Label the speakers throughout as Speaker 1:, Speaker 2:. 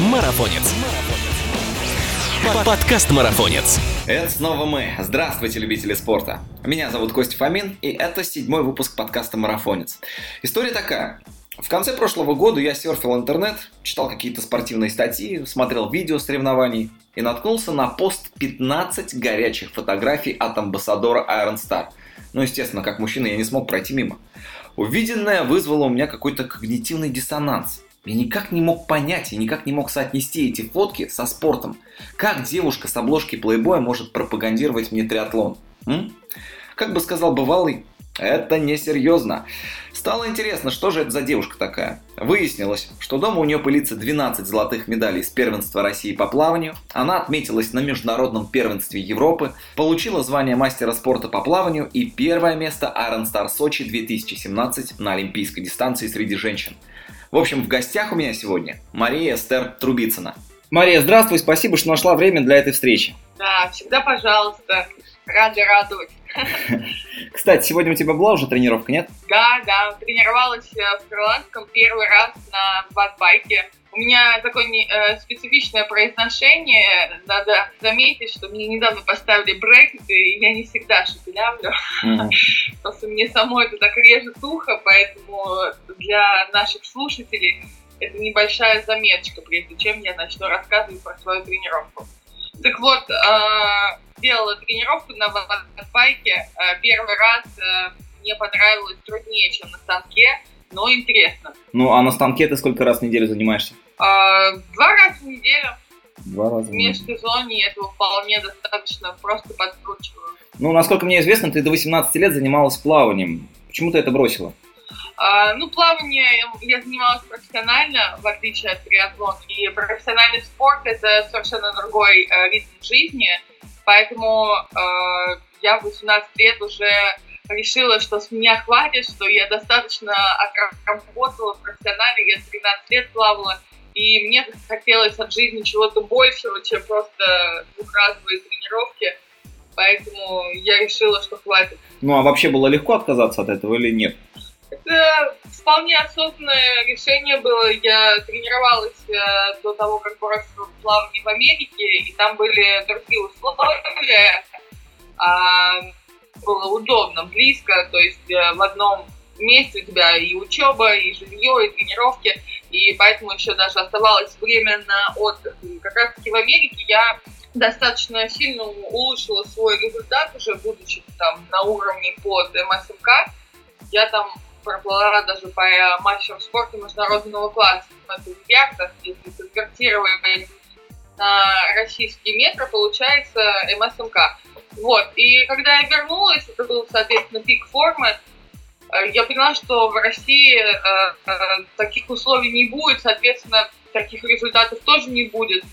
Speaker 1: Марафонец. Подкаст Марафонец.
Speaker 2: Это снова мы. Здравствуйте, любители спорта. Меня зовут Костя Фомин, и это седьмой выпуск подкаста Марафонец. История такая. В конце прошлого года я серфил интернет, читал какие-то спортивные статьи, смотрел видео соревнований и наткнулся на пост 15 горячих фотографий от амбассадора Iron Star. Ну, естественно, как мужчина я не смог пройти мимо. Увиденное вызвало у меня какой-то когнитивный диссонанс. Я никак не мог понять и никак не мог соотнести эти фотки со спортом. Как девушка с обложки плейбоя может пропагандировать мне триатлон? М? Как бы сказал бывалый, это несерьезно. Стало интересно, что же это за девушка такая. Выяснилось, что дома у нее пылится 12 золотых медалей с первенства России по плаванию. Она отметилась на международном первенстве Европы, получила звание мастера спорта по плаванию и первое место Iron Star Сочи 2017 на олимпийской дистанции среди женщин. В общем, в гостях у меня сегодня Мария Эстер Трубицына. Мария, здравствуй, спасибо, что нашла время для этой встречи.
Speaker 3: Да, всегда пожалуйста. Рада радовать.
Speaker 2: Кстати, сегодня у тебя была уже тренировка, нет?
Speaker 3: Да, да, тренировалась э, в Крыланском первый раз на ватбайке. У меня такое э, специфичное произношение. Надо заметить, что мне недавно поставили брекеты, и я не всегда шепелявлю. Mm. Просто мне самой это так режет ухо, поэтому для наших слушателей это небольшая заметочка, прежде чем я начну рассказывать про свою тренировку. Так вот, э, делала тренировку на ватбайке. Э, первый раз э, мне понравилось труднее, чем на станке, но интересно.
Speaker 2: Ну, а на станке ты сколько раз в неделю занимаешься?
Speaker 3: Два раза в неделю.
Speaker 2: Два раза в
Speaker 3: В межсезонье этого вполне достаточно, просто подкручиваю.
Speaker 2: Ну, насколько мне известно, ты до 18 лет занималась плаванием. Почему ты это бросила?
Speaker 3: А, ну, плавание я занималась профессионально, в отличие от триатлона. И профессиональный спорт – это совершенно другой э, вид жизни. Поэтому э, я в 18 лет уже решила, что с меня хватит, что я достаточно отработала профессионально, я 13 лет плавала, и мне хотелось от жизни чего-то большего, чем просто двухразовые тренировки, поэтому я решила, что хватит.
Speaker 2: Ну а вообще было легко отказаться от этого или нет?
Speaker 3: Это вполне осознанное решение было. Я тренировалась э, до того, как бросила плавание в Америке, и там были другие условия. А, было удобно, близко, то есть э, в одном месте у тебя и учеба, и жилье, и тренировки, и поэтому еще даже оставалось время на отдых. И как раз таки в Америке я достаточно сильно улучшила свой результат, уже будучи там на уровне под МСМК. Я там проплыла даже по матчам спорта международного класса. В яхтах, если конвертировать на российский метр, получается МСМК. Вот, и когда я вернулась, это был, соответственно, пик формы, э, я поняла, что в России э, э, таких условий не будет, соответственно, таких результатов тоже не будет,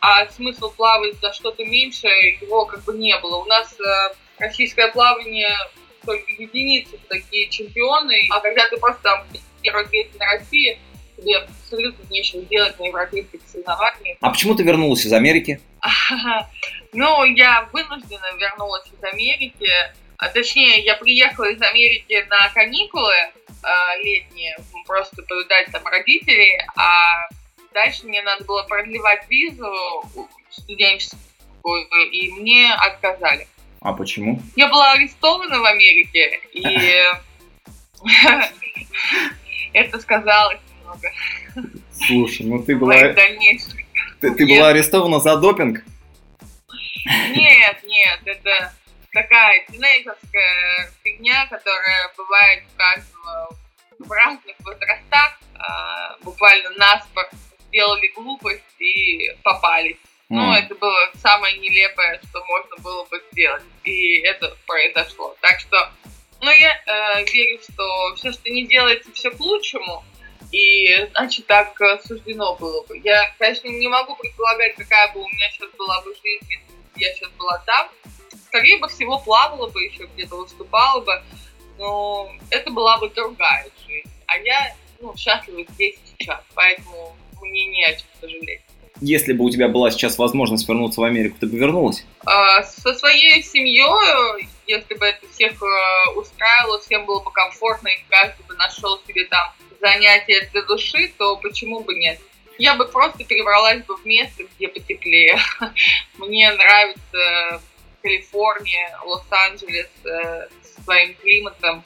Speaker 3: а смысл плавать за что-то меньше его как бы не было. У нас э, российское плавание только единицы такие чемпионы, а когда ты просто там первый на России, тебе абсолютно нечего делать на европейских соревнованиях.
Speaker 2: А почему ты вернулась из Америки?
Speaker 3: Ну, я вынуждена вернулась из Америки. А точнее, я приехала из Америки на каникулы э, летние, просто повидать там родителей, а дальше мне надо было продлевать визу студенческую, и мне отказали.
Speaker 2: А почему?
Speaker 3: Я была арестована в Америке, и это сказалось много.
Speaker 2: Слушай, ну ты была... Ты, ты была арестована за допинг?
Speaker 3: Нет, нет, это такая тинейджерская фигня, которая бывает у каждого в разных возрастах. А, буквально наспор сделали глупость и попались. Ну, это было самое нелепое, что можно было бы сделать. И это произошло. Так что, ну, я э, верю, что все, что не делается, все к лучшему. И, значит, так э, суждено было бы. Я, конечно, не могу предполагать, какая бы у меня сейчас была бы жизнь, если бы я сейчас была там. Скорее бы всего, плавала бы еще где-то, выступала бы. Но это была бы другая жизнь. А я, ну, счастлива здесь сейчас. Поэтому мне не о чем сожалеть
Speaker 2: если бы у тебя была сейчас возможность вернуться в Америку, ты бы вернулась?
Speaker 3: А, со своей семьей, если бы это всех э, устраивало, всем было бы комфортно, и каждый бы нашел себе там занятие для души, то почему бы нет? я бы просто перебралась бы в место, где потеплее. Мне нравится Калифорния, Лос-Анджелес э, своим климатом.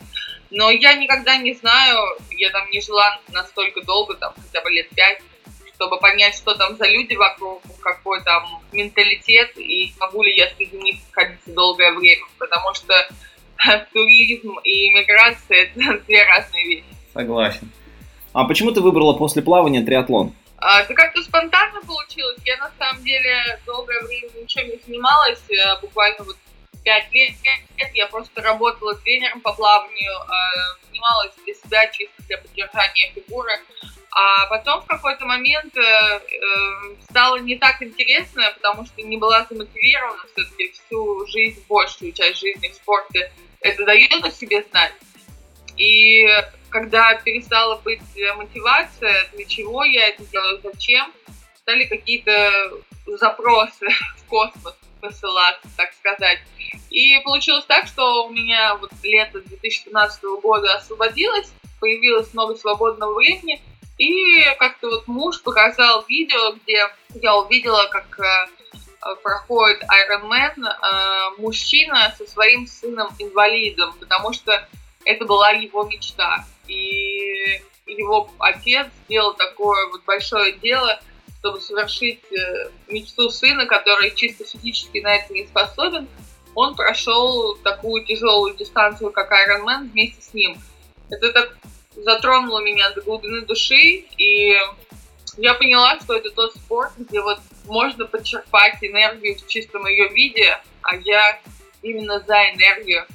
Speaker 3: Но я никогда не знаю, я там не жила настолько долго, там хотя бы лет пять, чтобы понять, что там за люди вокруг, какой там менталитет, и могу ли я среди них находиться долгое время, потому что туризм и иммиграция – это две разные вещи.
Speaker 2: Согласен. А почему ты выбрала после плавания триатлон?
Speaker 3: А, это как-то спонтанно получилось. Я на самом деле долгое время ничем не занималась, э, буквально вот пять лет я просто работала тренером по плаванию, э, занималась для себя чисто для поддержания фигуры. А потом в какой-то момент э, э, стало не так интересно, потому что не была замотивирована все-таки всю жизнь, большую часть жизни в спорте. Это дает о себе знать. И когда перестала быть мотивация, для чего я это делаю, зачем, стали какие-то запросы в космос посылаться, так сказать. И получилось так, что у меня вот лето 2015 года освободилось, появилось много свободного времени, и как-то вот муж показал видео, где я увидела, как э, проходит Ironman э, мужчина со своим сыном-инвалидом, потому что это была его мечта. И его отец сделал такое вот большое дело, чтобы совершить э, мечту сына, который чисто физически на это не способен. Он прошел такую тяжелую дистанцию, как Ironman, вместе с ним. Это так затронуло меня до глубины души, и я поняла, что это тот спорт, где вот можно подчерпать энергию в чистом ее виде, а я именно за энергию.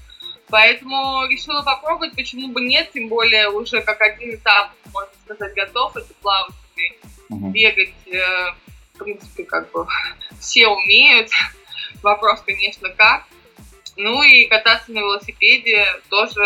Speaker 3: Поэтому решила попробовать, почему бы нет, тем более уже как один этап, можно сказать, готов, это плавать, бегать, э, в принципе, как бы все умеют. Вопрос, конечно, как. Ну и кататься на велосипеде тоже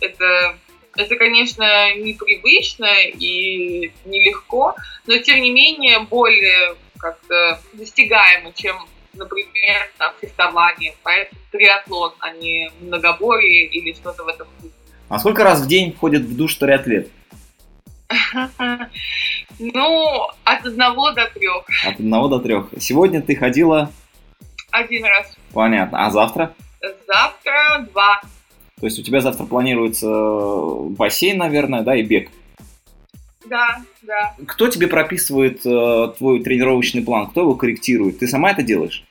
Speaker 3: это это, конечно, непривычно и нелегко, но тем не менее более как-то достигаемо, чем, например, там, фехтование. Поэтому триатлон, а не многоборье или что-то в этом духе.
Speaker 2: А сколько раз в день ходит в душ триатлет?
Speaker 3: Ну, от одного до трех.
Speaker 2: От одного до трех. Сегодня ты ходила?
Speaker 3: Один раз.
Speaker 2: Понятно. А завтра?
Speaker 3: Завтра два.
Speaker 2: То есть у тебя завтра планируется бассейн, наверное, да, и бег?
Speaker 3: Да, да.
Speaker 2: Кто тебе прописывает э, твой тренировочный план? Кто его корректирует? Ты сама это делаешь?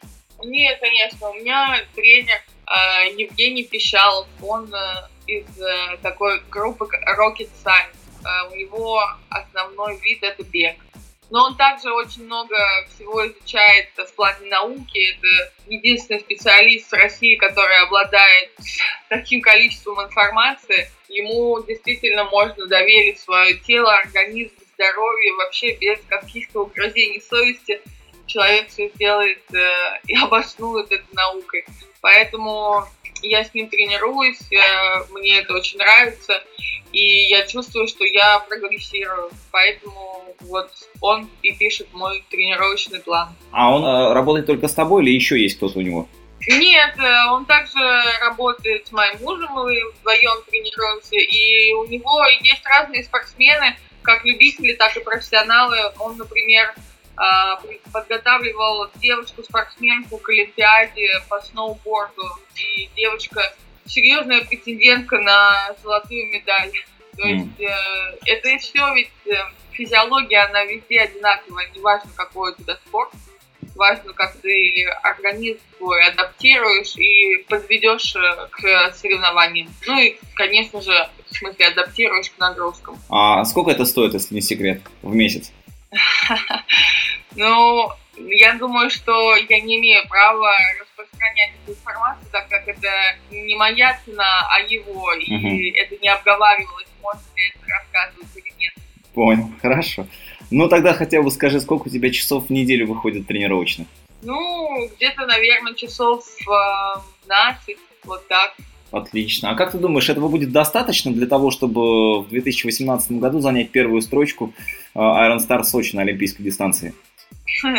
Speaker 3: Нет, конечно. У меня тренер э, Евгений Пищалов. Он э, из э, такой группы Rocket Science. Э, у него основной вид это бег. Но он также очень много всего изучает в плане науки. Это единственный специалист России, который обладает таким количеством информации. Ему действительно можно доверить свое тело, организм, здоровье вообще без каких-то угрозений совести. Человек все сделает э, и обоснует это наукой. Поэтому я с ним тренируюсь, мне это очень нравится, и я чувствую, что я прогрессирую, поэтому вот он и пишет мой тренировочный план.
Speaker 2: А он э, работает только с тобой или еще есть кто-то у него?
Speaker 3: Нет, э, он также работает с моим мужем, мы вдвоем тренируемся, и у него есть разные спортсмены, как любители, так и профессионалы. Он, например, подготавливал девочку-спортсменку к Олимпиаде по сноуборду. И девочка серьезная претендентка на золотую медаль. То есть э, это все ведь э, физиология, она везде одинаковая, неважно какой у тебя спорт, важно, как ты организм свой адаптируешь и подведешь э, к соревнованиям. Ну и, конечно же, в смысле, адаптируешь к нагрузкам.
Speaker 2: А сколько это стоит, если не секрет, в месяц?
Speaker 3: Ну, я думаю, что я не имею права распространять эту информацию, так как это не моя цена, а его, и это не обговаривалось, можно ли это рассказывать или нет.
Speaker 2: Понял, хорошо. Ну, тогда хотя бы скажи, сколько у тебя часов в неделю выходит тренировочных?
Speaker 3: Ну, где-то, наверное, часов 15, э, вот так.
Speaker 2: Отлично. А как ты думаешь, этого будет достаточно для того, чтобы в 2018 году занять первую строчку э, Iron Star Сочи на олимпийской дистанции?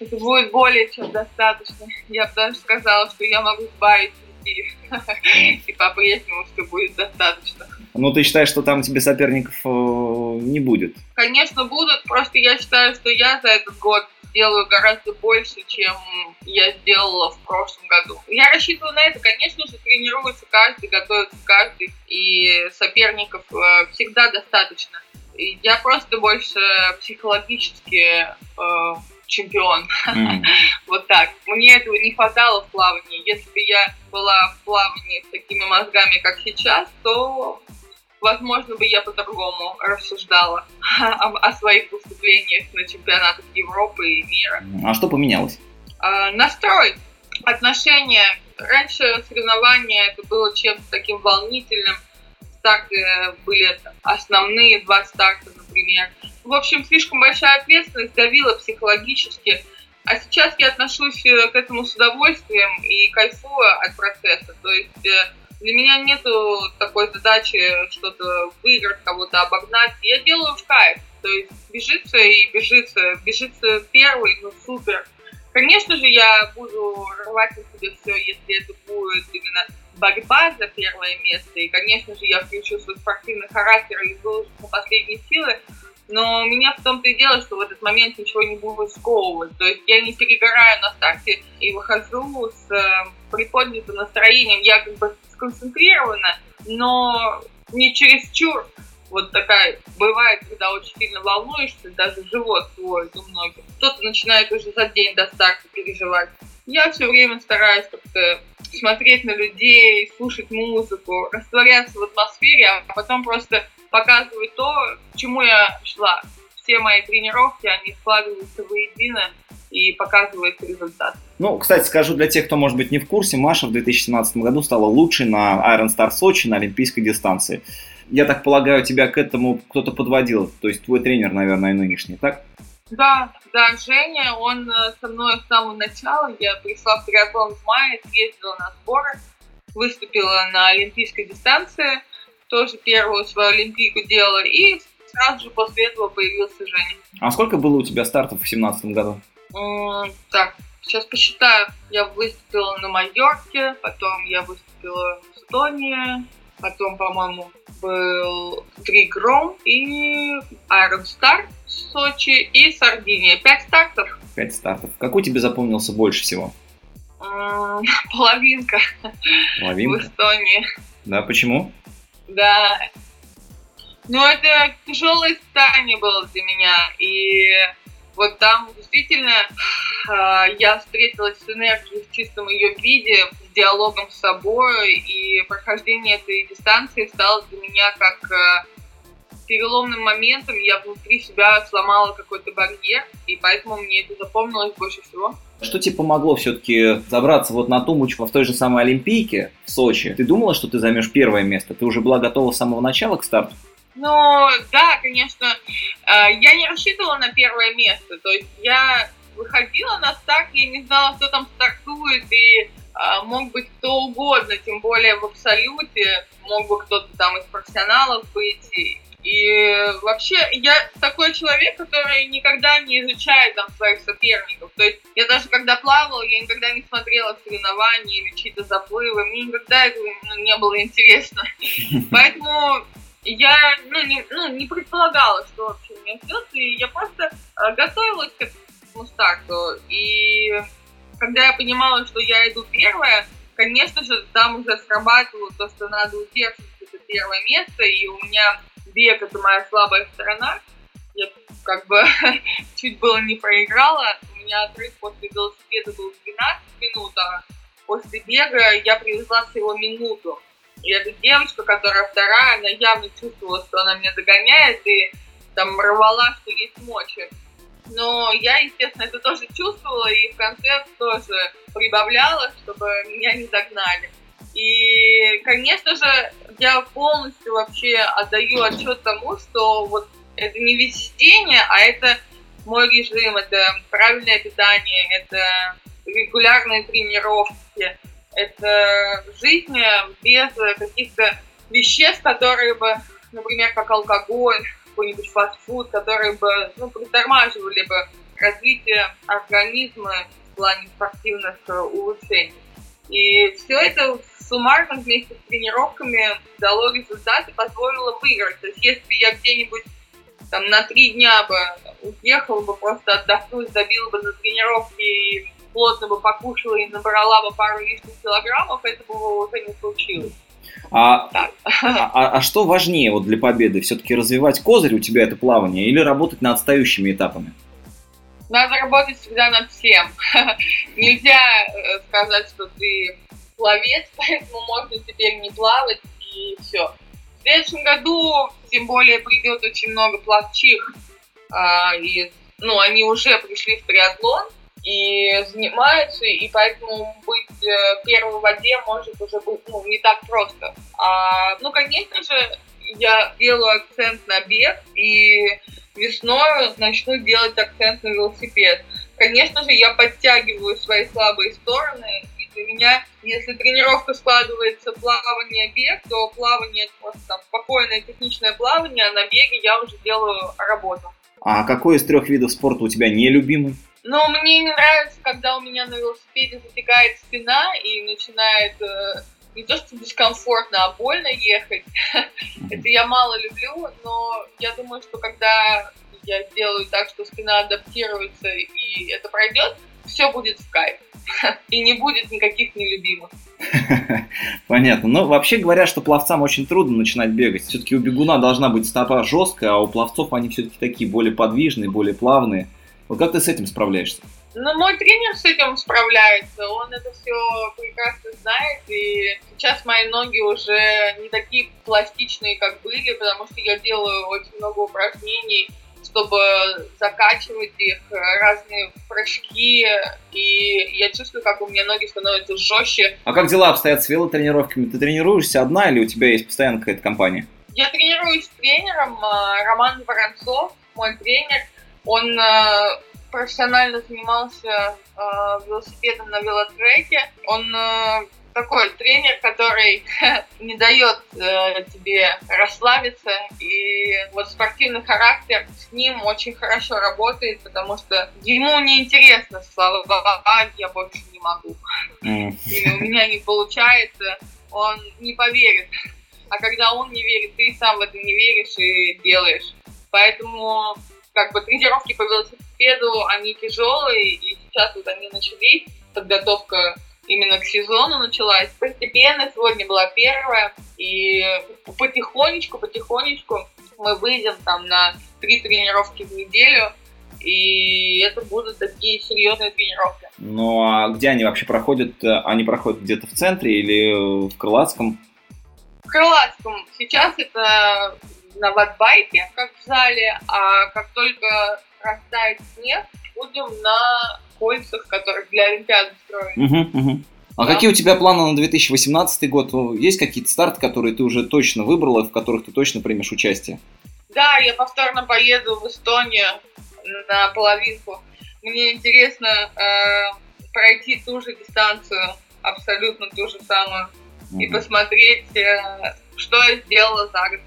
Speaker 3: Это будет более чем достаточно. Я бы даже сказала, что я могу сбавить людей. И по-прежнему все будет достаточно.
Speaker 2: Ну, ты считаешь, что там тебе соперников э, не будет?
Speaker 3: Конечно, будут, просто я считаю, что я за этот год делаю гораздо больше, чем я сделала в прошлом году. Я рассчитываю на это, конечно же, тренируется каждый, готовится каждый, и соперников э, всегда достаточно. Я просто больше психологически э, чемпион. Mm. вот так. Мне этого не хватало в плавании. Если бы я была в плавании с такими мозгами, как сейчас, то возможно бы я по-другому рассуждала о, о своих выступлениях на чемпионатах Европы и мира.
Speaker 2: А что поменялось?
Speaker 3: А, настрой, отношения. Раньше соревнования это было чем-то таким волнительным. Старты были основные два старта, например. В общем, слишком большая ответственность давила психологически. А сейчас я отношусь э, к этому с удовольствием и кайфую от процесса. То есть э, для меня нету такой задачи что-то выиграть, кого-то обогнать. Я делаю в кайф. То есть бежится и бежится. Бежится первый, ну супер. Конечно же, я буду рвать на себе все, если это будет именно борьба за первое место. И, конечно же, я включу свой спортивный характер и выложу на последние силы. Но меня в том-то и дело, что в этот момент ничего не будет сковывать. То есть я не перегораю на старте и выхожу с э, приподнятым настроением. Я как бы сконцентрирована, но не чересчур. Вот такая бывает, когда очень сильно волнуешься, даже живот свой у многих. Кто-то начинает уже за день до старта переживать. Я все время стараюсь как-то смотреть на людей, слушать музыку, растворяться в атмосфере, а потом просто показывать то, к чему я шла. Все мои тренировки, они складываются воедино и показывают результат.
Speaker 2: Ну, кстати, скажу для тех, кто, может быть, не в курсе, Маша в 2017 году стала лучшей на Iron Star Сочи на олимпийской дистанции. Я так полагаю, тебя к этому кто-то подводил, то есть твой тренер, наверное, нынешний, так?
Speaker 3: Да, да, Женя, он э, со мной с самого начала. Я пришла в триатлон в мае, съездила на сборы, выступила на олимпийской дистанции, тоже первую свою олимпийку делала, и сразу же после этого появился Женя.
Speaker 2: А сколько было у тебя стартов в 2017 году?
Speaker 3: Так, сейчас посчитаю. Я выступила на Майорке, потом я выступила в Эстонии, потом, по-моему, был Тригром и Iron Star в Сочи и Сардиния. Пять стартов.
Speaker 2: Пять стартов. Какой тебе запомнился больше всего?
Speaker 3: Половинка.
Speaker 2: Половинка?
Speaker 3: В Эстонии.
Speaker 2: Да, почему?
Speaker 3: Да. Ну, это тяжелое испытание было для меня. И вот там действительно э, я встретилась с энергией в чистом ее виде, с диалогом с собой, и прохождение этой дистанции стало для меня как э, переломным моментом. Я внутри себя сломала какой-то барьер, и поэтому мне это запомнилось больше всего.
Speaker 2: Что тебе помогло все-таки забраться вот на тумбочку в той же самой Олимпийке в Сочи? Ты думала, что ты займешь первое место? Ты уже была готова с самого начала к старту?
Speaker 3: Ну, да, конечно. Э, я не рассчитывала на первое место. То есть я выходила на старт, я не знала, кто там стартует, и э, мог быть кто угодно, тем более в абсолюте, мог бы кто-то там из профессионалов быть. И вообще я такой человек, который никогда не изучает там своих соперников. То есть я даже когда плавала, я никогда не смотрела соревнования или чьи-то заплывы. Мне никогда это ну, не было интересно. Поэтому я ну, не, ну, не предполагала, что вообще меня ждет, и я просто э, готовилась к этому старту. И когда я понимала, что я иду первая, конечно же, там уже срабатывало то, что надо удерживать это первое место, и у меня бег это моя слабая сторона. Я как бы чуть было не проиграла. У меня отрыв после велосипеда был 12 минут, а после бега я привезла всего минуту. И эта девочка, которая вторая, она явно чувствовала, что она меня догоняет и там рвала, что есть мочи. Но я, естественно, это тоже чувствовала и в конце тоже прибавляла, чтобы меня не догнали. И, конечно же, я полностью вообще отдаю отчет тому, что вот это не весеннее, а это мой режим, это правильное питание, это регулярные тренировки, это жизнь без каких-то веществ, которые бы, например, как алкоголь, какой-нибудь фастфуд, которые бы ну, притормаживали бы развитие организма в плане спортивных э, улучшений. И все это суммарно вместе с тренировками дало результат и позволило выиграть. То есть если я где-нибудь там на три дня бы уехала бы просто отдохнуть, забила бы на тренировки и плотно бы покушала и набрала бы пару лишних килограммов, это бы уже не случилось.
Speaker 2: А, а, а, а что важнее вот для победы? Все-таки развивать козырь у тебя это плавание или работать над отстающими этапами?
Speaker 3: Надо работать всегда над всем. Нельзя э, сказать, что ты пловец, поэтому можно теперь не плавать и все. В следующем году, тем более, придет очень много плавчих. А, и, ну, они уже пришли в триатлон, и занимаются, и поэтому быть э, первым в воде может уже быть ну, не так просто. А, ну, конечно же, я делаю акцент на бег, и весной начну делать акцент на велосипед. Конечно же, я подтягиваю свои слабые стороны, и для меня, если тренировка складывается плавание-бег, то плавание просто там спокойное техничное плавание, а на беге я уже делаю работу.
Speaker 2: А какой из трех видов спорта у тебя нелюбимый?
Speaker 3: Но мне не нравится, когда у меня на велосипеде затекает спина и начинает э, не то что дискомфортно, а больно ехать. Это я мало люблю, но я думаю, что когда я сделаю так, что спина адаптируется и это пройдет, все будет в кайф. И не будет никаких нелюбимых.
Speaker 2: Понятно. Но вообще говорят, что пловцам очень трудно начинать бегать. Все-таки у бегуна должна быть стопа жесткая, а у пловцов они все-таки такие более подвижные, более плавные. Вот как ты с этим справляешься?
Speaker 3: Ну, мой тренер с этим справляется, он это все прекрасно знает, и сейчас мои ноги уже не такие пластичные, как были, потому что я делаю очень много упражнений, чтобы закачивать их, разные прыжки, и я чувствую, как у меня ноги становятся жестче.
Speaker 2: А как дела обстоят с велотренировками? Ты тренируешься одна или у тебя есть постоянно какая-то компания?
Speaker 3: Я тренируюсь с тренером, а, Роман Воронцов, мой тренер, он э, профессионально занимался э, велосипедом на велотреке. Он э, такой тренер, который не дает э, тебе расслабиться. И вот спортивный характер с ним очень хорошо работает, потому что ему не интересно слова «а, я больше не могу». И у меня не получается, он не поверит. А когда он не верит, ты сам в это не веришь и делаешь. Поэтому как бы тренировки по велосипеду, они тяжелые, и сейчас вот они начались, подготовка именно к сезону началась. Постепенно, сегодня была первая, и потихонечку, потихонечку мы выйдем там на три тренировки в неделю, и это будут такие серьезные тренировки.
Speaker 2: Ну а где они вообще проходят? Они проходят где-то в центре или в Крылатском?
Speaker 3: В Крылатском. Сейчас это на ватбайке, как в зале, а как только растает снег, будем на кольцах, которые для Олимпиады строили.
Speaker 2: Угу, угу. А да? какие у тебя планы на 2018 год? Есть какие-то старты, которые ты уже точно выбрала, в которых ты точно примешь участие?
Speaker 3: Да, я повторно поеду в Эстонию на половинку. Мне интересно э, пройти ту же дистанцию, абсолютно ту же самую, угу. и посмотреть, э, что я сделала за год.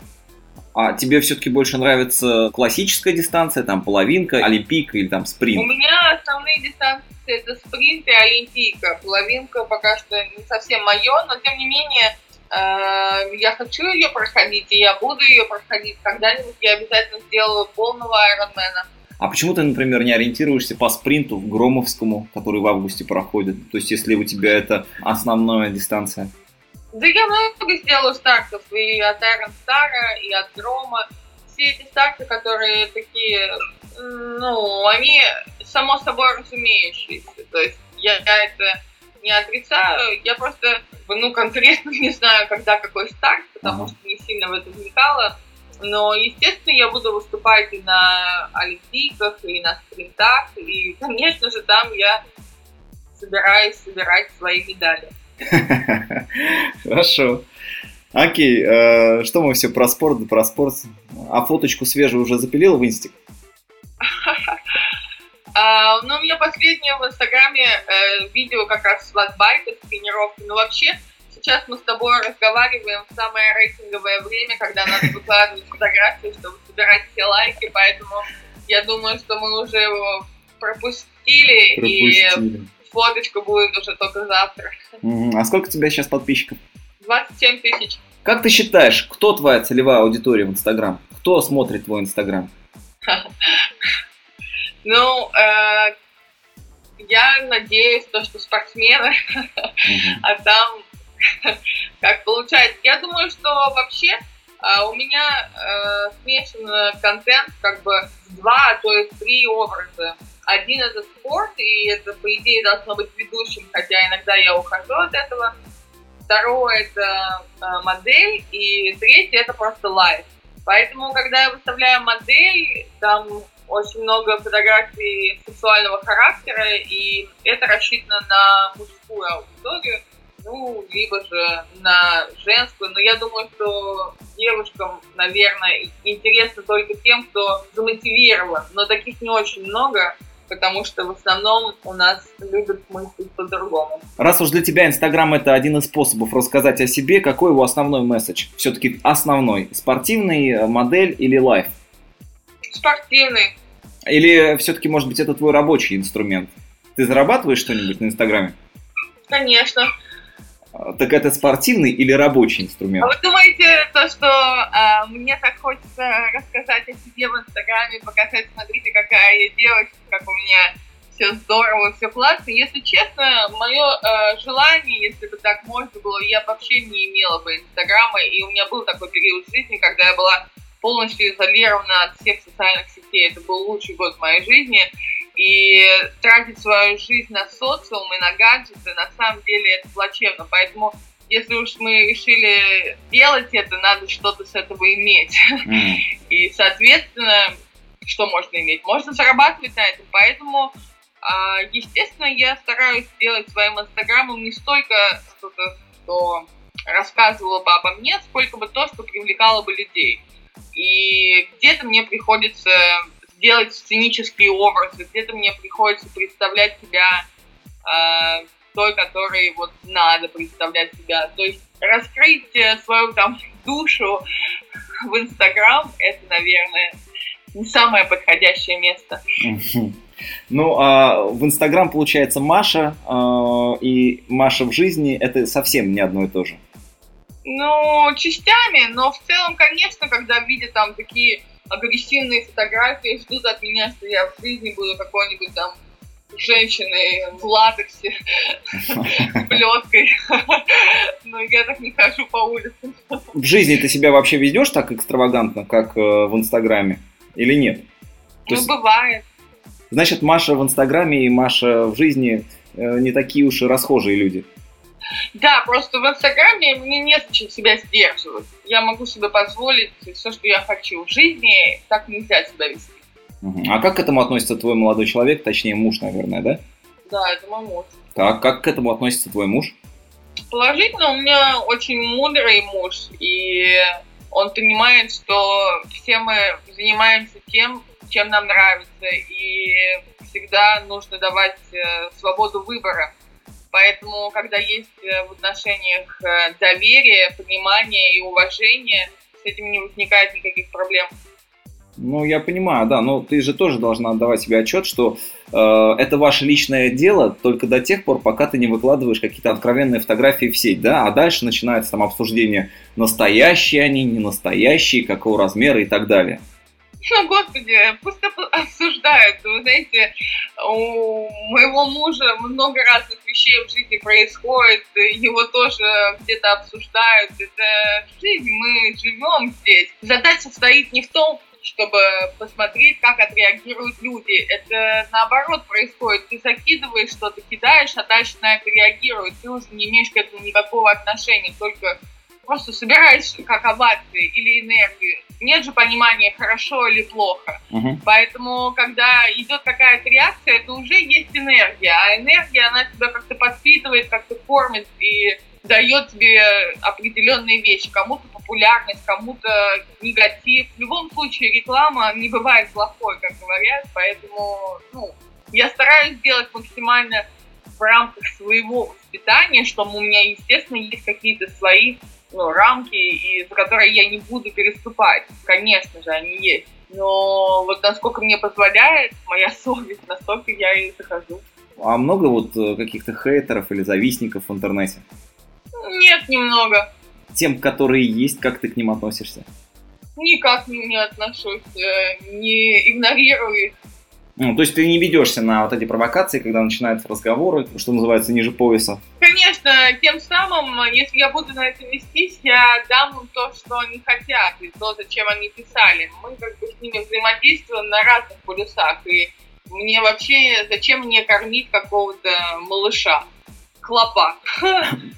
Speaker 2: А тебе все-таки больше нравится классическая дистанция, там половинка, олимпийка или там спринт?
Speaker 3: У меня основные дистанции это спринт и олимпийка. Половинка пока что не совсем мое, но тем не менее э, я хочу ее проходить, и я буду ее проходить. Когда-нибудь я обязательно сделаю полного айронмена.
Speaker 2: А почему ты, например, не ориентируешься по спринту в Громовскому, который в августе проходит? То есть, если у тебя это основная дистанция?
Speaker 3: Да я много сделаю стартов и от Iron Star, и от Грома. Все эти старты, которые такие, ну, они само собой разумеющиеся. То есть я, я это не отрицаю, я просто, ну, конкретно не знаю, когда какой старт, потому что не сильно в это вникала. Но, естественно, я буду выступать и на Олимпийках, и на спринтах, и, конечно же, там я собираюсь собирать свои медали.
Speaker 2: Хорошо. Окей, э, что мы все про спорт, да про спорт. А фоточку свежую уже запилила в инстик?
Speaker 3: А, ну, у меня последнее в Инстаграме э, видео как раз с ватбайка, с тренировки. Но вообще, сейчас мы с тобой разговариваем в самое рейтинговое время, когда надо выкладывать фотографии, чтобы собирать все лайки, поэтому я думаю, что мы уже его пропустили, пропустили. и фоточка будет уже только завтра.
Speaker 2: А сколько у тебя сейчас подписчиков?
Speaker 3: 27 тысяч.
Speaker 2: Как ты считаешь, кто твоя целевая аудитория в Инстаграм? Кто смотрит твой Инстаграм?
Speaker 3: Ну, э, я надеюсь, то, что спортсмены, а там как получается. Я думаю, что вообще а, у меня э, смешан контент как бы два, а то есть три образа. Один это спорт, и это, по идее, должно быть ведущим, хотя иногда я ухожу от этого. Второе это э, модель, и третье это просто лайф. Поэтому, когда я выставляю модель, там очень много фотографий сексуального характера, и это рассчитано на мужскую аудиторию, ну, либо же на женскую. Но я думаю, что девушкам, наверное, интересно только тем, кто замотивирован. Но таких не очень много потому что в основном у нас любят мыслить по-другому.
Speaker 2: Раз уж для тебя Инстаграм это один из способов рассказать о себе, какой его основной месседж? Все-таки основной. Спортивный, э, модель или лайф?
Speaker 3: Спортивный.
Speaker 2: Или все-таки, может быть, это твой рабочий инструмент? Ты зарабатываешь что-нибудь на Инстаграме?
Speaker 3: Конечно.
Speaker 2: А, так это спортивный или рабочий инструмент?
Speaker 3: А вы думаете, то, что а, мне так хочется рассказать о себе в Инстаграме, показать, смотрите, какая я девочка, как у меня все здорово, все классно. Если честно, мое э, желание, если бы так можно было, я вообще не имела бы Инстаграма, и у меня был такой период жизни, когда я была полностью изолирована от всех социальных сетей. Это был лучший год моей жизни. И тратить свою жизнь на социум и на гаджеты, на самом деле, это плачевно. Поэтому если уж мы решили делать это, надо что-то с этого иметь. Mm. И, соответственно, что можно иметь? Можно зарабатывать на этом. Поэтому, а, естественно, я стараюсь делать своим инстаграмом не столько что-то, что рассказывало бы обо мне, сколько бы то, что привлекало бы людей. И где-то мне приходится делать сценические образы, где-то мне приходится представлять себя э, той, которой вот надо представлять себя. То есть раскрыть э, свою там душу в Инстаграм, это, наверное, не самое подходящее место.
Speaker 2: Ну, а в Инстаграм получается Маша, э, и Маша в жизни это совсем не одно и то же.
Speaker 3: Ну, частями, но в целом, конечно, когда видят там такие агрессивные фотографии, ждут от меня, что я в жизни буду какой-нибудь там женщиной в латексе с плеткой. Но я так не хожу по улице.
Speaker 2: В жизни ты себя вообще ведешь так экстравагантно, как э, в Инстаграме? Или нет?
Speaker 3: Ну, есть... бывает.
Speaker 2: Значит, Маша в Инстаграме и Маша в жизни э, не такие уж и расхожие люди.
Speaker 3: Да, просто в Инстаграме мне не зачем себя сдерживать. Я могу себе позволить все, что я хочу в жизни, так нельзя себя вести.
Speaker 2: А как к этому относится твой молодой человек, точнее муж, наверное, да?
Speaker 3: Да, это мой муж.
Speaker 2: Так, как к этому относится твой муж?
Speaker 3: Положительно, у меня очень мудрый муж, и он понимает, что все мы занимаемся тем, чем нам нравится, и всегда нужно давать э, свободу выбора. Поэтому, когда есть э, в отношениях э, доверие, понимание и уважение, с этим не возникает никаких проблем.
Speaker 2: Ну, я понимаю, да, но ты же тоже должна отдавать себе отчет, что э, это ваше личное дело только до тех пор, пока ты не выкладываешь какие-то откровенные фотографии в сеть, да, а дальше начинается там обсуждение, настоящие они, не настоящие, какого размера и так далее.
Speaker 3: Ну, господи, пусть обсуждают. Вы знаете, у моего мужа много разных вещей в жизни происходит, его тоже где-то обсуждают. Это жизнь, мы живем здесь. Задача стоит не в том, чтобы посмотреть, как отреагируют люди. Это наоборот происходит. Ты закидываешь что-то, кидаешь, а дальше на это реагируют. Ты уже не имеешь к этому никакого отношения, только просто собираешь как овации или энергию. Нет же понимания, хорошо или плохо. Uh-huh. Поэтому, когда идет какая-то реакция, это уже есть энергия. А энергия, она тебя как-то подпитывает, как-то кормит и дает тебе определенные вещи. Кому-то популярность, кому-то негатив. В любом случае, реклама не бывает плохой, как говорят. Поэтому, ну, я стараюсь сделать максимально в рамках своего воспитания, что у меня, естественно, есть какие-то свои ну, рамки, и за которые я не буду переступать. Конечно же, они есть. Но вот насколько мне позволяет моя совесть, настолько я и захожу.
Speaker 2: А много вот э, каких-то хейтеров или завистников в интернете?
Speaker 3: Нет, немного.
Speaker 2: Тем, которые есть, как ты к ним относишься?
Speaker 3: Никак не отношусь, э, не игнорирую их.
Speaker 2: Ну, то есть ты не ведешься на вот эти провокации, когда начинаются разговоры, что называется, ниже пояса?
Speaker 3: Конечно, тем самым, если я буду на это вестись, я дам им то, что они хотят, и то, зачем они писали. Мы как бы с ними взаимодействуем на разных полюсах, и мне вообще, зачем мне кормить какого-то малыша? Клопа.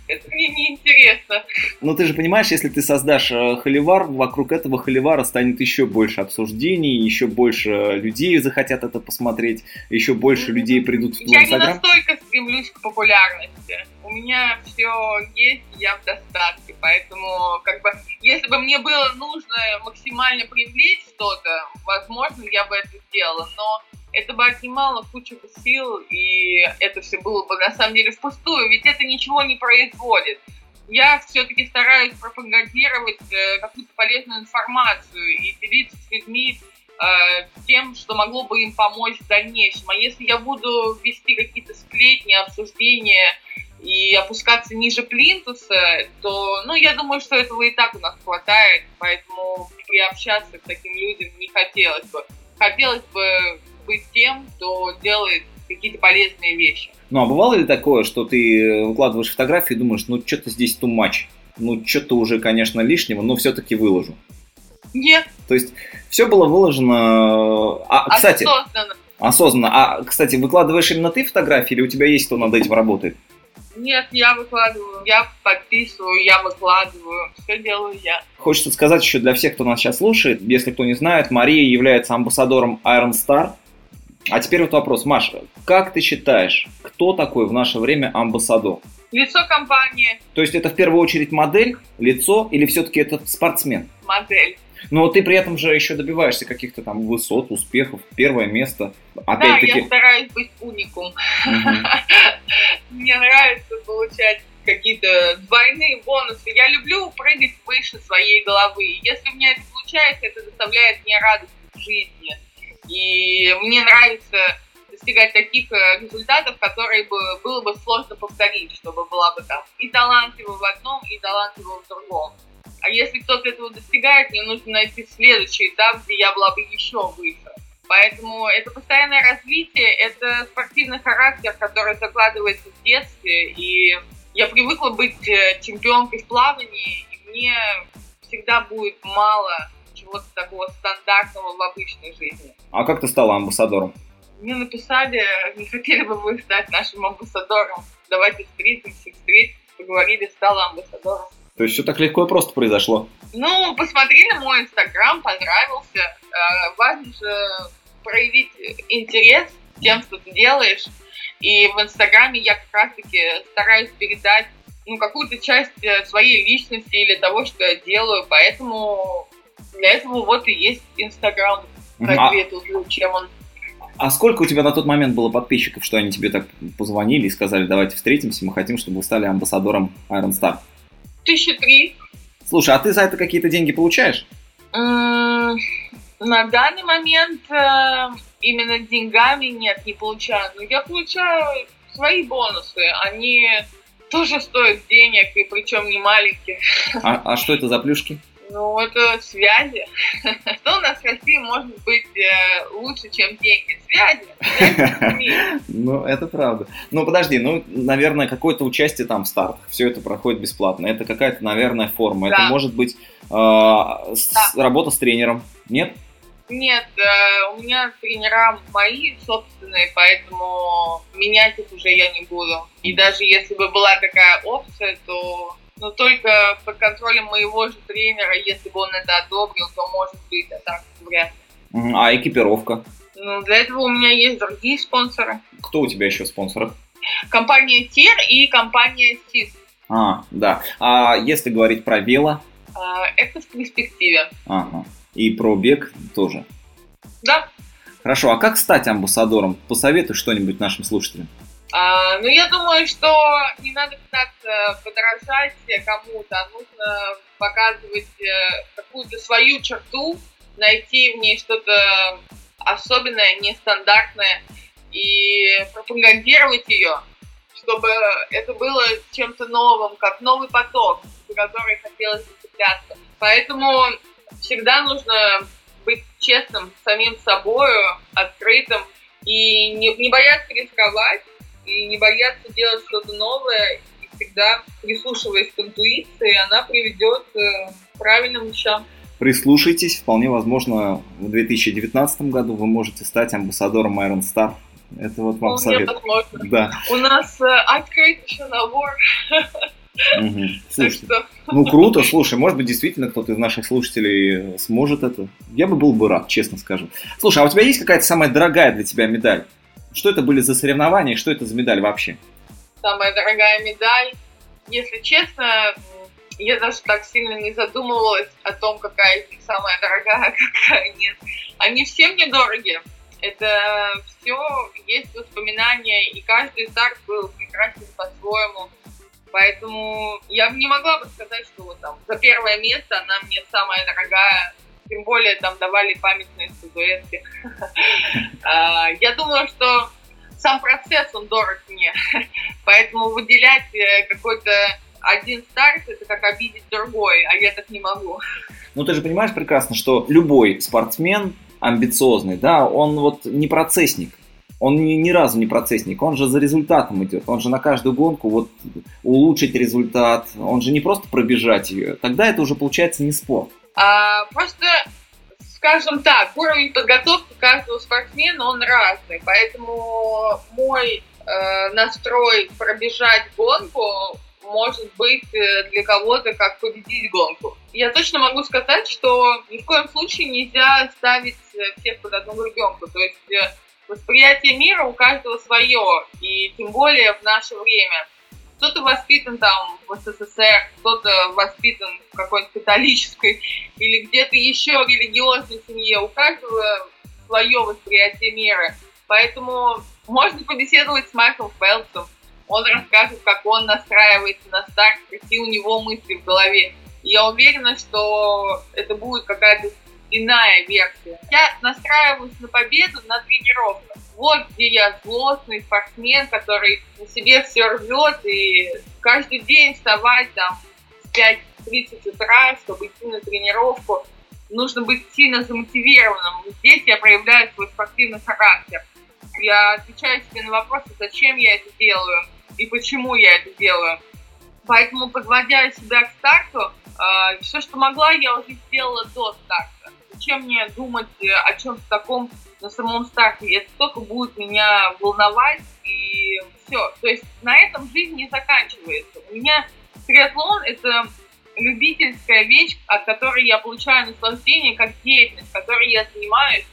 Speaker 3: Это мне не интересно.
Speaker 2: Но ты же понимаешь, если ты создашь э, холивар, вокруг этого холивара станет еще больше обсуждений, еще больше людей захотят это посмотреть, еще больше людей придут в твой.
Speaker 3: Я не настолько стремлюсь к популярности. У меня все есть, я в достатке, поэтому как бы, если бы мне было нужно максимально привлечь что-то, возможно, я бы это сделала, но это бы отнимало кучу сил, и это все было бы на самом деле впустую, ведь это ничего не производит. Я все-таки стараюсь пропагандировать э, какую-то полезную информацию и делиться с людьми э, тем, что могло бы им помочь в дальнейшем. А если я буду вести какие-то сплетни, обсуждения и опускаться ниже плинтуса, то, ну, я думаю, что этого и так у нас хватает, поэтому приобщаться к таким людям не хотелось бы. Хотелось бы быть тем, кто делает какие-то полезные вещи.
Speaker 2: Ну, а бывало ли такое, что ты выкладываешь фотографии и думаешь, ну, что-то здесь too much, ну, что-то уже, конечно, лишнего, но все-таки выложу?
Speaker 3: Нет.
Speaker 2: То есть все было выложено... А, кстати, осознанно. Осознанно. А, кстати, выкладываешь именно ты фотографии или у тебя есть кто над этим работает?
Speaker 3: Нет, я выкладываю, я подписываю, я выкладываю, все делаю я.
Speaker 2: Хочется сказать еще для всех, кто нас сейчас слушает, если кто не знает, Мария является амбассадором Iron Star, а теперь вот вопрос, Маша, как ты считаешь, кто такой в наше время амбассадор?
Speaker 3: Лицо компании.
Speaker 2: То есть это в первую очередь модель, лицо или все-таки это спортсмен?
Speaker 3: Модель.
Speaker 2: Но ты при этом же еще добиваешься каких-то там высот, успехов, первое место. Опять-таки...
Speaker 3: Да, я стараюсь быть уникум. Мне нравится получать какие-то двойные бонусы. Я люблю прыгать выше своей головы. Если у меня это получается, это доставляет мне радость в жизни. И мне нравится достигать таких э, результатов, которые бы было бы сложно повторить, чтобы была бы там и талантлива в одном, и талантлива в другом. А если кто-то этого достигает, мне нужно найти следующий этап, где я была бы еще выше. Поэтому это постоянное развитие, это спортивный характер, который закладывается в детстве. И я привыкла быть э, чемпионкой в плавании, и мне всегда будет мало чего-то такого стандартного в обычной жизни.
Speaker 2: А как ты стала амбассадором?
Speaker 3: Мне написали, не хотели бы вы стать нашим амбассадором. Давайте встретимся, встретимся, поговорили, стала амбассадором.
Speaker 2: То есть все так легко и просто произошло?
Speaker 3: Ну, посмотри на мой инстаграм, понравился. Э, важно же проявить интерес тем, что ты делаешь. И в инстаграме я как раз-таки стараюсь передать ну, какую-то часть э, своей личности или того, что я делаю. Поэтому для этого вот и есть Инстаграм. Разве а... чем он
Speaker 2: а сколько у тебя на тот момент было подписчиков, что они тебе так позвонили и сказали, давайте встретимся, мы хотим, чтобы вы стали амбассадором Iron Star?
Speaker 3: Тысяча три.
Speaker 2: Слушай, а ты за это какие-то деньги получаешь?
Speaker 3: на данный момент э, именно деньгами нет, не получаю. Но я получаю свои бонусы. Они тоже стоят денег, и причем не маленькие.
Speaker 2: А, а что это за плюшки?
Speaker 3: Ну, это связи. Что у нас в России может быть э, лучше, чем деньги? Связи.
Speaker 2: Ну, это правда. Ну, подожди, ну, наверное, какое-то участие там в стартах. Все это проходит бесплатно. Это какая-то, наверное, форма. Это может быть э, работа с тренером. Нет?
Speaker 3: Нет, э, у меня тренера мои собственные, поэтому менять их уже я не буду. И даже если бы была такая опция, то но только под контролем моего же тренера, если бы он это одобрил, то может быть, а так вряд
Speaker 2: ли. А экипировка?
Speaker 3: Ну, для этого у меня есть другие спонсоры.
Speaker 2: Кто у тебя еще в спонсорах?
Speaker 3: Компания ТИР и компания СИС.
Speaker 2: А, да. А если говорить про вело?
Speaker 3: А, это в перспективе.
Speaker 2: Ага. И про бег тоже?
Speaker 3: Да.
Speaker 2: Хорошо, а как стать амбассадором? Посоветуй что-нибудь нашим слушателям.
Speaker 3: А, ну, я думаю, что не надо пытаться подражать кому-то, а нужно показывать э, какую-то свою черту, найти в ней что-то особенное, нестандартное и пропагандировать ее, чтобы это было чем-то новым, как новый поток, за который хотелось цепляться. Поэтому всегда нужно быть честным самим собой, открытым и не, не бояться рисковать, и не бояться делать что-то новое, и всегда прислушиваясь к интуиции, она приведет к правильным вещам.
Speaker 2: Прислушайтесь, вполне возможно, в 2019 году вы можете стать амбассадором Iron Star. Это вот вам совет.
Speaker 3: Возможно. Да. У нас э, открыт еще набор.
Speaker 2: Угу. Слушайте, ну круто, слушай, может быть, действительно кто-то из наших слушателей сможет это. Я бы был бы рад, честно скажу. Слушай, а у тебя есть какая-то самая дорогая для тебя медаль? Что это были за соревнования и что это за медаль вообще?
Speaker 3: Самая дорогая медаль, если честно, я даже так сильно не задумывалась о том, какая из них самая дорогая, какая нет. Они все мне дороги. Это все есть воспоминания, и каждый старт был прекрасен по-своему. Поэтому я не могла бы сказать, что вот там за первое место она мне самая дорогая. Тем более там давали памятные статуэтки. А, я думаю, что сам процесс, он дорог мне. Поэтому выделять э, какой-то один старт, это как обидеть другой, а я так не могу.
Speaker 2: Ну, ты же понимаешь прекрасно, что любой спортсмен амбициозный, да, он вот не процессник он ни, ни разу не процессник, он же за результатом идет, он же на каждую гонку вот улучшить результат, он же не просто пробежать ее, тогда это уже получается не спорт.
Speaker 3: А, просто, скажем так, уровень подготовки каждого спортсмена, он разный, поэтому мой э, настрой пробежать гонку может быть э, для кого-то как победить гонку. Я точно могу сказать, что ни в коем случае нельзя ставить э, всех под одну гребенку. То есть э, восприятие мира у каждого свое, и тем более в наше время. Кто-то воспитан там в СССР, кто-то воспитан в какой-то католической или где-то еще религиозной семье. У каждого свое восприятие мира. Поэтому можно побеседовать с Майклом Фелпсом. Он расскажет, как он настраивается на старт, какие у него мысли в голове. Я уверена, что это будет какая-то иная версия. Я настраиваюсь на победу на тренировках. Вот где я злостный спортсмен, который на себе все рвет, и каждый день вставать там в 5.30 утра, чтобы идти на тренировку. Нужно быть сильно замотивированным. Здесь я проявляю свой спортивный характер. Я отвечаю себе на вопросы, зачем я это делаю и почему я это делаю. Поэтому, подводя себя к старту, э, все, что могла, я уже сделала до старта зачем мне думать э, о чем-то таком на самом старте? Это только будет меня волновать, и все. То есть на этом жизнь не заканчивается. У меня триатлон — это любительская вещь, от которой я получаю наслаждение, как деятельность, которой я занимаюсь.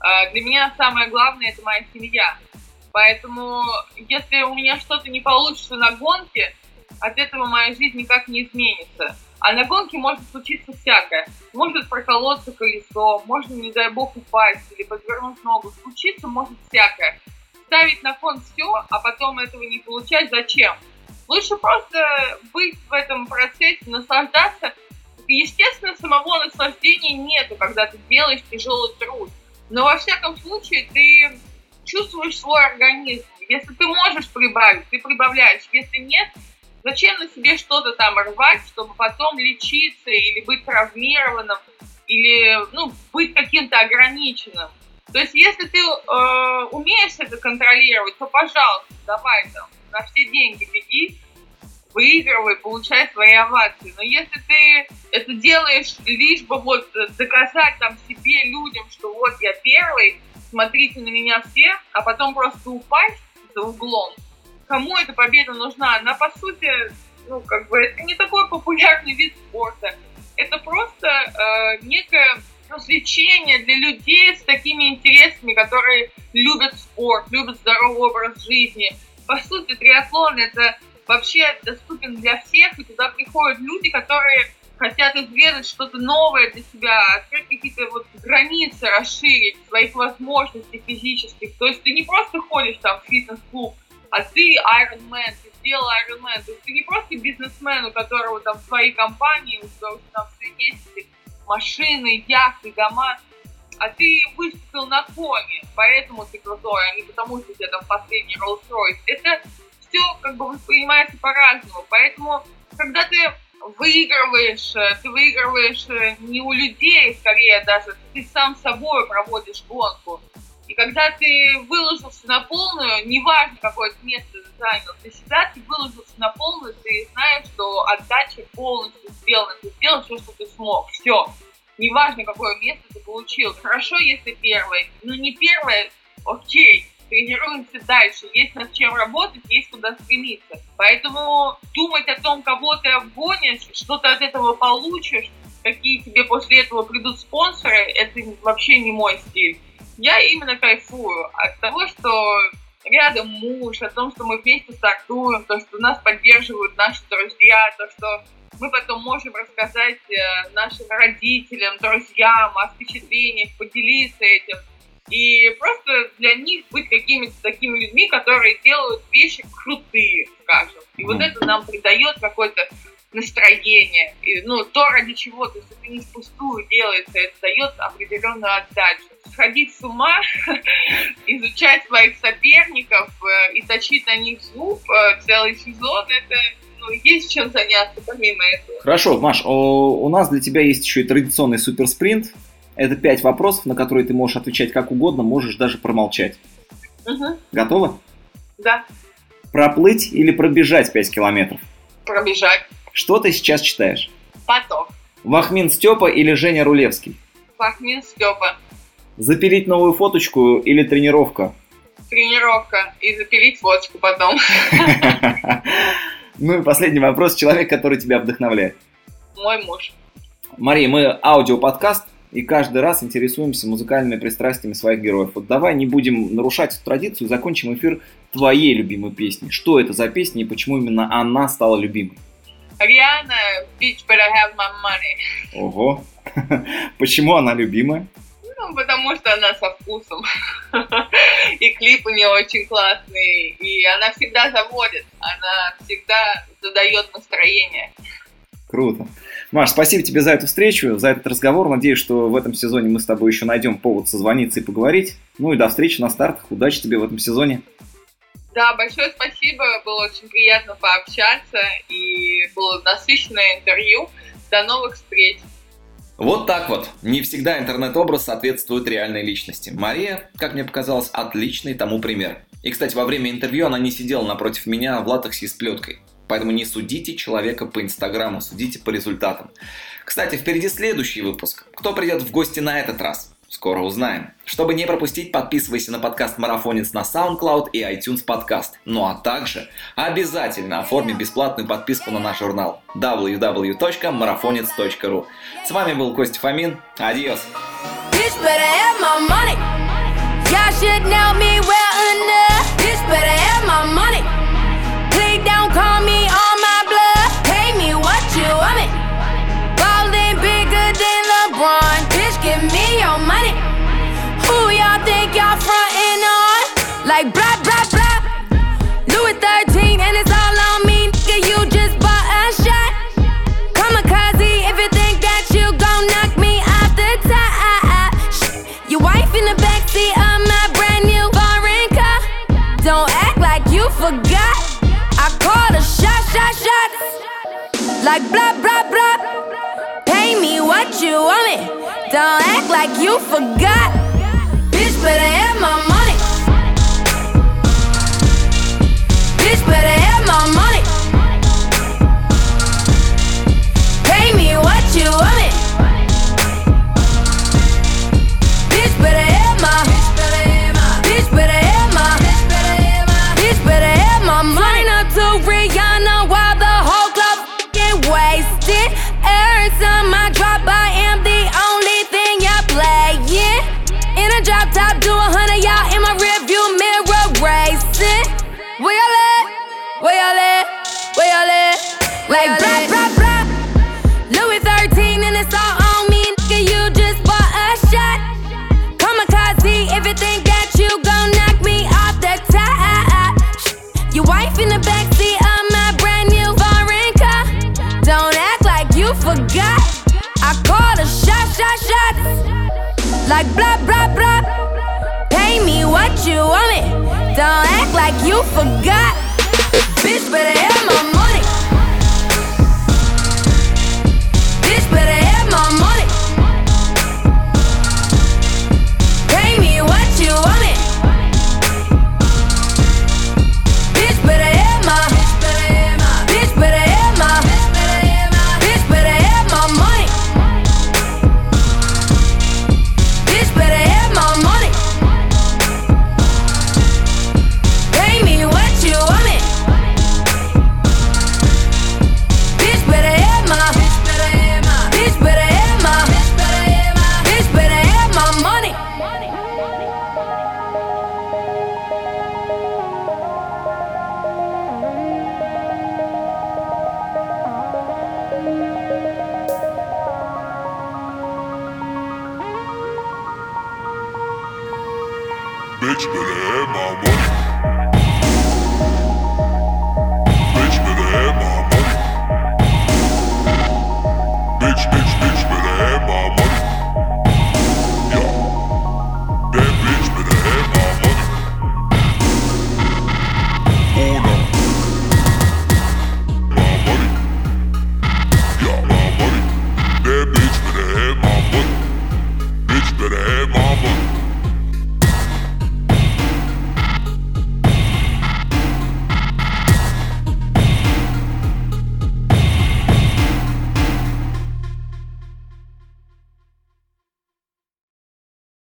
Speaker 3: А, для меня самое главное — это моя семья. Поэтому, если у меня что-то не получится на гонке, от этого моя жизнь никак не изменится. А на гонке может случиться всякое. Может проколоться колесо, можно, не дай бог, упасть или подвернуть ногу. Случиться может всякое. Ставить на фон все, а потом этого не получать зачем? Лучше просто быть в этом процессе, наслаждаться. Естественно, самого наслаждения нету, когда ты делаешь тяжелый труд. Но во всяком случае ты чувствуешь свой организм. Если ты можешь прибавить, ты прибавляешь. Если нет, Зачем на себе что-то там рвать, чтобы потом лечиться или быть травмированным, или ну, быть каким-то ограниченным? То есть, если ты э, умеешь это контролировать, то, пожалуйста, давай там на все деньги беги, выигрывай, получай свои овации. Но если ты это делаешь лишь бы вот доказать там себе, людям, что вот я первый, смотрите на меня все, а потом просто упасть за углом, кому эта победа нужна. Она, по сути, ну, как бы, это не такой популярный вид спорта. Это просто э, некое развлечение для людей с такими интересами, которые любят спорт, любят здоровый образ жизни. По сути, триатлон это вообще доступен для всех, и туда приходят люди, которые хотят изведать что-то новое для себя, открыть какие-то вот границы, расширить своих возможностей физических. То есть ты не просто ходишь там в фитнес-клуб, а ты Iron Man, ты сделал Iron Man. То есть ты не просто бизнесмен, у которого там свои компании, у которого там все есть, машины, яхты, дома, а ты выступил на фоне, поэтому ты крутой, а не потому, что у тебя там последний Rolls-Royce. Это все как бы воспринимается по-разному. Поэтому, когда ты выигрываешь, э, ты выигрываешь э, не у людей, скорее даже, ты сам собой проводишь гонку. И когда ты выложился на полную, неважно, какое место ты занял для себя, ты выложился на полную, ты знаешь, что отдача полностью сделана, ты сделал все, что ты смог, все. Неважно, какое место ты получил. Хорошо, если первое, но не первое, окей, тренируемся дальше, есть над чем работать, есть куда стремиться. Поэтому думать о том, кого ты обгонишь, что ты от этого получишь, какие тебе после этого придут спонсоры, это вообще не мой стиль. Я именно кайфую от того, что рядом муж, о том, что мы вместе стартуем, то, что нас поддерживают наши друзья, то, что мы потом можем рассказать э, нашим родителям, друзьям о впечатлениях, поделиться этим и просто для них быть какими-то такими людьми, которые делают вещи крутые, скажем. И вот это нам придает какое-то настроение. И, ну, то, ради чего, то есть это не впустую делается, это дает определенную отдачу. Сходить с ума, изучать своих соперников э, и точить на них зуб э, целый сезон, это ну, есть чем заняться помимо этого.
Speaker 2: Хорошо, Маш, у нас для тебя есть еще и традиционный суперспринт. Это пять вопросов, на которые ты можешь отвечать как угодно, можешь даже промолчать.
Speaker 3: Угу.
Speaker 2: Готова?
Speaker 3: Да.
Speaker 2: Проплыть или пробежать 5 километров?
Speaker 3: Пробежать.
Speaker 2: Что ты сейчас читаешь?
Speaker 3: Поток.
Speaker 2: Вахмин Степа или Женя Рулевский?
Speaker 3: Вахмин Степа.
Speaker 2: Запилить новую фоточку или тренировка?
Speaker 3: Тренировка. И запилить фоточку потом.
Speaker 2: Ну и последний вопрос. Человек, который тебя вдохновляет?
Speaker 3: Мой муж.
Speaker 2: Мария, мы аудиоподкаст, и каждый раз интересуемся музыкальными пристрастиями своих героев. Вот давай не будем нарушать эту традицию, закончим эфир твоей любимой песни. Что это за песня и почему именно она стала любимой?
Speaker 3: Риана, Bitch Better Have My Money.
Speaker 2: Ого. Почему она любимая?
Speaker 3: Ну, потому что она со вкусом. И клип у нее очень классный. И она всегда заводит. Она всегда задает настроение.
Speaker 2: Круто. Маш, спасибо тебе за эту встречу, за этот разговор. Надеюсь, что в этом сезоне мы с тобой еще найдем повод созвониться и поговорить. Ну и до встречи на стартах. Удачи тебе в этом сезоне.
Speaker 3: Да, большое спасибо. Было очень приятно пообщаться и было насыщенное интервью. До новых встреч.
Speaker 2: Вот так вот. Не всегда интернет-образ соответствует реальной личности. Мария, как мне показалось, отличный тому пример. И, кстати, во время интервью она не сидела напротив меня в латексе с плеткой. Поэтому не судите человека по Инстаграму, судите по результатам. Кстати, впереди следующий выпуск. Кто придет в гости на этот раз? Скоро узнаем. Чтобы не пропустить, подписывайся на подкаст Марафонец на SoundCloud и iTunes подкаст. Ну а также обязательно оформи бесплатную подписку на наш журнал www.marafonец.ru С вами был Костя Фомин. Адьос. Y'all should know me well enough. Bitch better have my money. Like blah, blah, blah. Pay me what you want me. Don't act like you forgot. Bitch, better have my money. Bitch, better have my money.